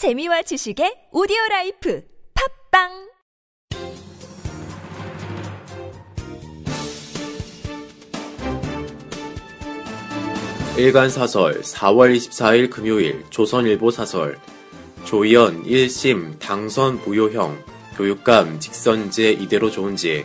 재미와 지식의 오디오 라이프 팟빵! 일간 사설 4월 24일 금요일 조선일보 사설. 조희연 1심 당선 무효형 교육감 직선제 이대로 좋은지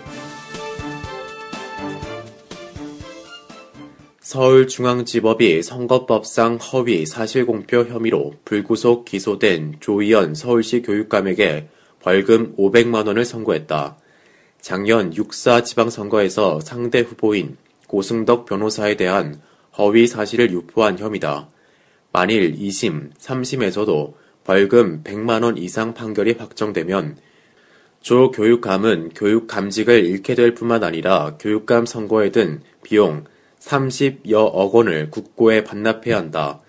서울중앙지법이 선거법상 허위 사실공표 혐의로 불구속 기소된 조희연 서울시 교육감에게 벌금 500만 원을 선고했다. 작년 6사 지방선거에서 상대 후보인 고승덕 변호사에 대한 허위 사실을 유포한 혐의다. 만일 2심, 3심에서도 벌금 100만 원 이상 판결이 확정되면 조 교육감은 교육감직을 잃게 될 뿐만 아니라 교육감 선거에 든 비용 30여억 원을 국고에 반납해야 한다.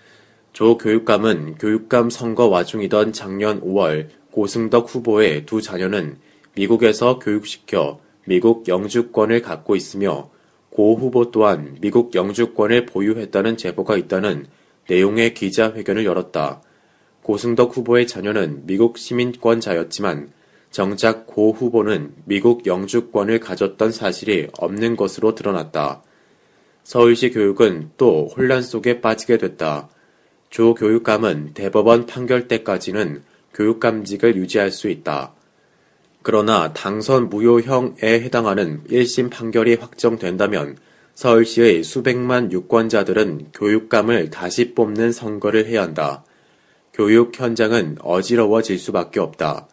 조 교육감은 교육감 선거 와중이던 작년 5월 고승덕 후보의 두 자녀는 미국에서 교육시켜 미국 영주권을 갖고 있으며 고 후보 또한 미국 영주권을 보유했다는 제보가 있다는 내용의 기자회견을 열었다. 고승덕 후보의 자녀는 미국 시민권자였지만 정작 고 후보는 미국 영주권을 가졌던 사실이 없는 것으로 드러났다. 서울시 교육은 또 혼란 속에 빠지게 됐다. 조 교육감은 대법원 판결 때까지는 교육감직을 유지할 수 있다. 그러나 당선 무효형에 해당하는 1심 판결이 확정된다면 서울시의 수백만 유권자들은 교육감을 다시 뽑는 선거를 해야 한다. 교육 현장은 어지러워질 수밖에 없다.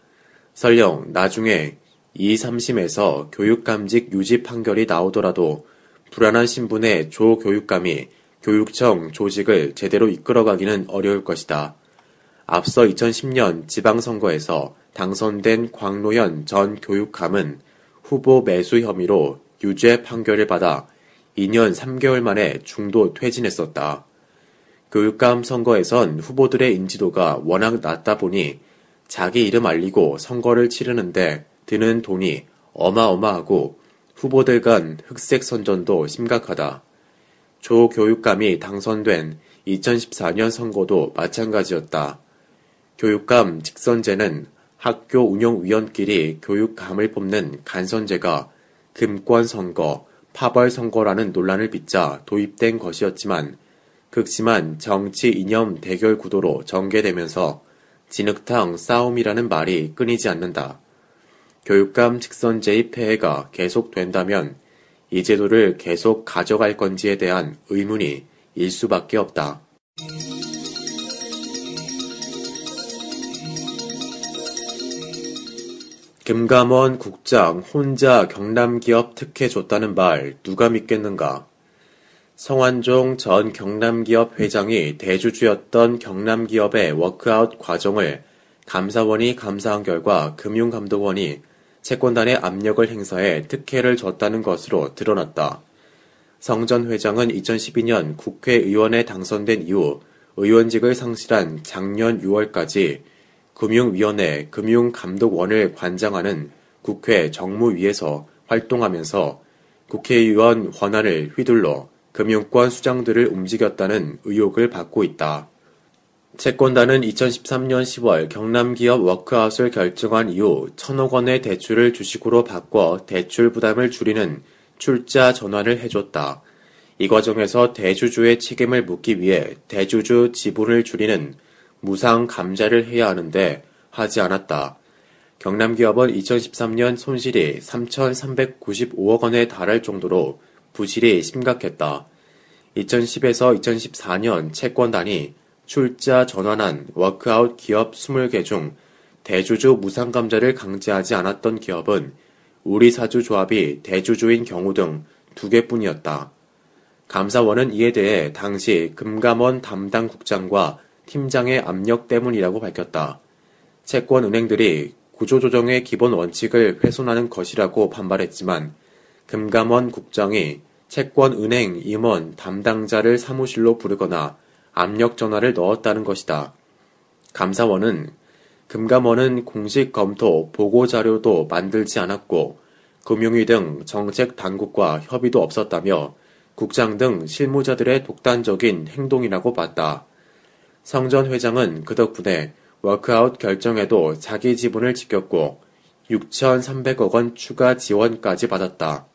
설령 나중에 2, 3심에서 교육감직 유지 판결이 나오더라도 불안한 신분의 조 교육감이 교육청 조직을 제대로 이끌어가기는 어려울 것이다. 앞서 2010년 지방선거에서 당선된 광노현 전 교육감은 후보 매수 혐의로 유죄 판결을 받아 2년 3개월 만에 중도 퇴진했었다. 교육감 선거에선 후보들의 인지도가 워낙 낮다 보니 자기 이름 알리고 선거를 치르는데 드는 돈이 어마어마하고 후보들 간 흑색 선전도 심각하다. 조 교육감이 당선된 2014년 선거도 마찬가지였다. 교육감 직선제는 학교 운영위원끼리 교육감을 뽑는 간선제가 금권 선거, 파벌 선거라는 논란을 빚자 도입된 것이었지만 극심한 정치 이념 대결 구도로 전개되면서 진흙탕 싸움이라는 말이 끊이지 않는다. 교육감 직선제의 폐해가 계속된다면 이 제도를 계속 가져갈 건지에 대한 의문이 일 수밖에 없다. 김감원 국장 혼자 경남기업 특혜 줬다는 말 누가 믿겠는가? 성완종 전 경남기업 회장이 대주주였던 경남기업의 워크아웃 과정을 감사원이 감사한 결과 금융감독원이 채권단에 압력을 행사해 특혜를 줬다는 것으로 드러났다. 성 전 회장은 2012년 국회의원에 당선된 이후 의원직을 상실한 작년 6월까지 금융위원회 금융감독원을 관장하는 국회 정무위에서 활동하면서 국회의원 권한을 휘둘러 금융권 수장들을 움직였다는 의혹을 받고 있다. 채권단은 2013년 10월 경남기업 워크아웃을 결정한 이후 천억 원의 대출을 주식으로 바꿔 대출 부담을 줄이는 출자 전환을 해줬다. 이 과정에서 대주주의 책임을 묻기 위해 대주주 지분을 줄이는 무상 감자를 해야 하는데 하지 않았다. 경남기업은 2013년 손실이 3,395억 원에 달할 정도로 부실이 심각했다. 2010에서 2014년 채권단이 출자 전환한 워크아웃 기업 20개 중 대주주 무상감자를 강제하지 않았던 기업은 우리 사주 조합이 대주주인 경우 등 두 개뿐이었다. 감사원은 이에 대해 당시 금감원 담당 국장과 팀장의 압력 때문이라고 밝혔다. 채권 은행들이 구조조정의 기본 원칙을 훼손하는 것이라고 반발했지만 금감원 국장이 채권 은행 임원 담당자를 사무실로 부르거나 압력 전화를 넣었다는 것이다. 감사원은 금감원은 공식 검토 보고 자료도 만들지 않았고 금융위 등 정책 당국과 협의도 없었다며 국장 등 실무자들의 독단적인 행동이라고 봤다. 성전 회장은 그 덕분에 워크아웃 결정에도 자기 지분을 지켰고 6,300억 원 추가 지원까지 받았다.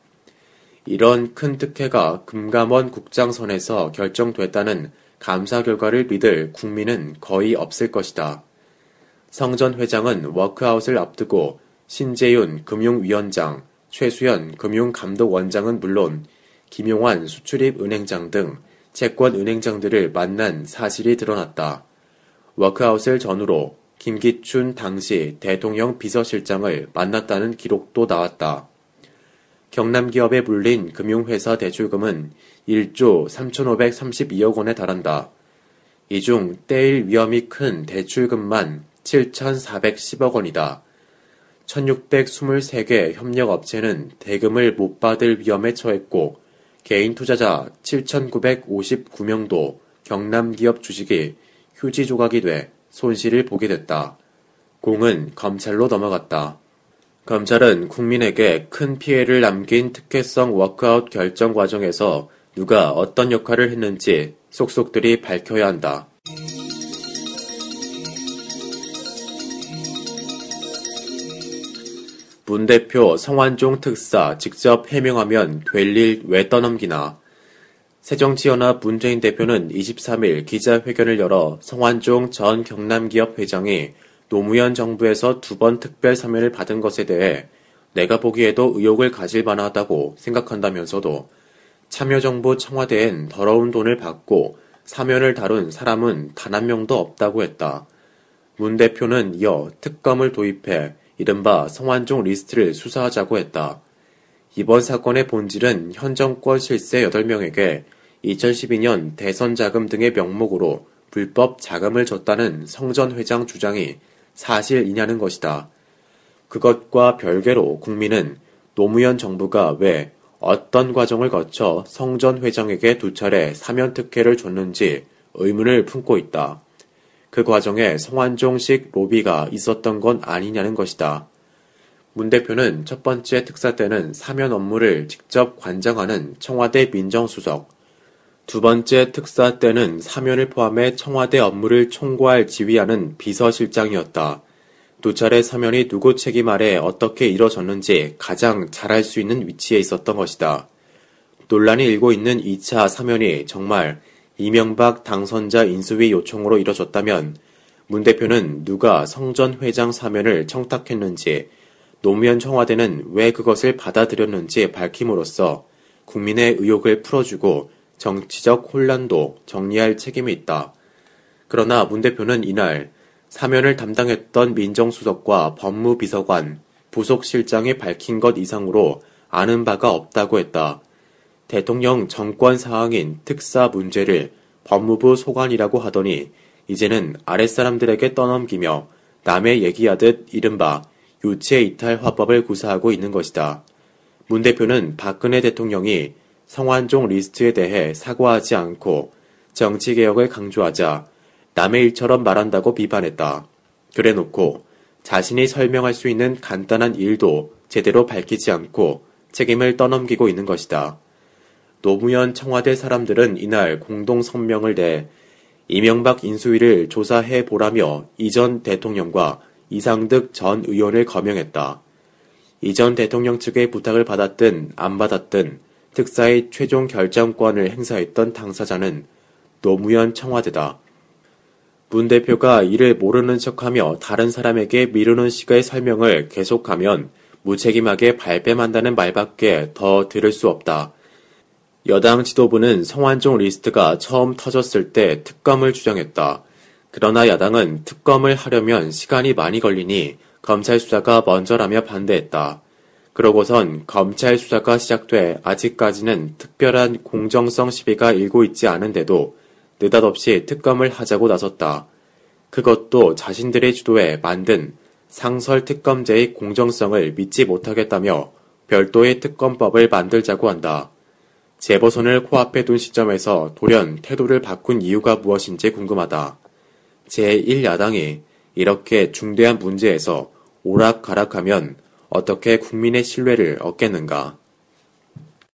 이런 큰 특혜가 금감원 국장선에서 결정됐다는 감사 결과를 믿을 국민은 거의 없을 것이다. 성전 회장은 워크아웃을 앞두고 신재윤 금융위원장, 최수연 금융감독원장은 물론 김용환 수출입은행장 등 채권은행장들을 만난 사실이 드러났다. 워크아웃을 전후로 김기춘 당시 대통령 비서실장을 만났다는 기록도 나왔다. 경남 기업에 물린 금융회사 대출금은 1조 3,532억 원에 달한다. 이 중 떼일 위험이 큰 대출금만 7,410억 원이다. 1,623개 협력업체는 대금을 못 받을 위험에 처했고 개인 투자자 7,959명도 경남 기업 주식이 휴지 조각이 돼 손실을 보게 됐다. 공은 검찰로 넘어갔다. 검찰은 국민에게 큰 피해를 남긴 특혜성 워크아웃 결정 과정에서 누가 어떤 역할을 했는지 속속들이 밝혀야 한다. 문 대표 성완종 특사 직접 해명하면 될 일 왜 떠넘기나. 새정치연합 문재인 대표는 23일 기자회견을 열어 성완종 전 경남기업 회장이 노무현 정부에서 두 번 특별 사면을 받은 것에 대해 내가 보기에도 의혹을 가질 만하다고 생각한다면서도 참여정부 청와대엔 더러운 돈을 받고 사면을 다룬 사람은 단 한 명도 없다고 했다. 문 대표는 이어 특검을 도입해 이른바 성완종 리스트를 수사하자고 했다. 이번 사건의 본질은 현 정권 실세 8명에게 2012년 대선 자금 등의 명목으로 불법 자금을 줬다는 성전 회장 주장이 사실이냐는 것이다. 그것과 별개로 국민은 노무현 정부가 왜 어떤 과정을 거쳐 성전 회장에게 두 차례 사면 특혜를 줬는지 의문을 품고 있다. 그 과정에 성완종식 로비가 있었던 건 아니냐는 것이다. 문 대표는 첫 번째 특사 때는 사면 업무를 직접 관장하는 청와대 민정수석, 두 번째 특사 때는 사면을 포함해 청와대 업무를 총괄 지휘하는 비서실장이었다. 두 차례 사면이 누구 책임 아래 어떻게 이뤄졌는지 가장 잘알수 있는 위치에 있었던 것이다. 논란이 일고 있는 2차 사면이 정말 이명박 당선자 인수위 요청으로 이뤄졌다면 문 대표는 누가 성전 회장 사면을 청탁했는지 노무현 청와대는 왜 그것을 받아들였는지 밝힘으로써 국민의 의혹을 풀어주고 정치적 혼란도 정리할 책임이 있다. 그러나 문 대표는 이날 사면을 담당했던 민정수석과 법무비서관, 부속실장이 밝힌 것 이상으로 아는 바가 없다고 했다. 대통령 전권 사항인 특사 문제를 법무부 소관이라고 하더니 이제는 아랫사람들에게 떠넘기며 남의 얘기하듯 이른바 유체 이탈 화법을 구사하고 있는 것이다. 문 대표는 박근혜 대통령이 성완종 리스트에 대해 사과하지 않고 정치개혁을 강조하자 남의 일처럼 말한다고 비판했다. 그래 놓고 자신이 설명할 수 있는 간단한 일도 제대로 밝히지 않고 책임을 떠넘기고 있는 것이다. 노무현 청와대 사람들은 이날 공동 성명을 내 이명박 인수위를 조사해 보라며 이전 대통령과 이상득 전 의원을 거명했다. 이전 대통령 측의 부탁을 받았든 안 받았든 특사의 최종 결정권을 행사했던 당사자는 노무현 청와대다. 문 대표가 이를 모르는 척하며 다른 사람에게 미루는 식의 설명을 계속하면 무책임하게 발뺌한다는 말밖에 더 들을 수 없다. 여당 지도부는 성완종 리스트가 처음 터졌을 때 특검을 주장했다. 그러나 야당은 특검을 하려면 시간이 많이 걸리니 검찰 수사가 먼저라며 반대했다. 그러고선 검찰 수사가 시작돼 아직까지는 특별한 공정성 시비가 일고 있지 않은데도 느닷없이 특검을 하자고 나섰다. 그것도 자신들의 주도에 만든 상설 특검제의 공정성을 믿지 못하겠다며 별도의 특검법을 만들자고 한다. 재보선을 코앞에 둔 시점에서 돌연 태도를 바꾼 이유가 무엇인지 궁금하다. 제1야당이 이렇게 중대한 문제에서 오락가락하면 어떻게 국민의 신뢰를 얻겠는가?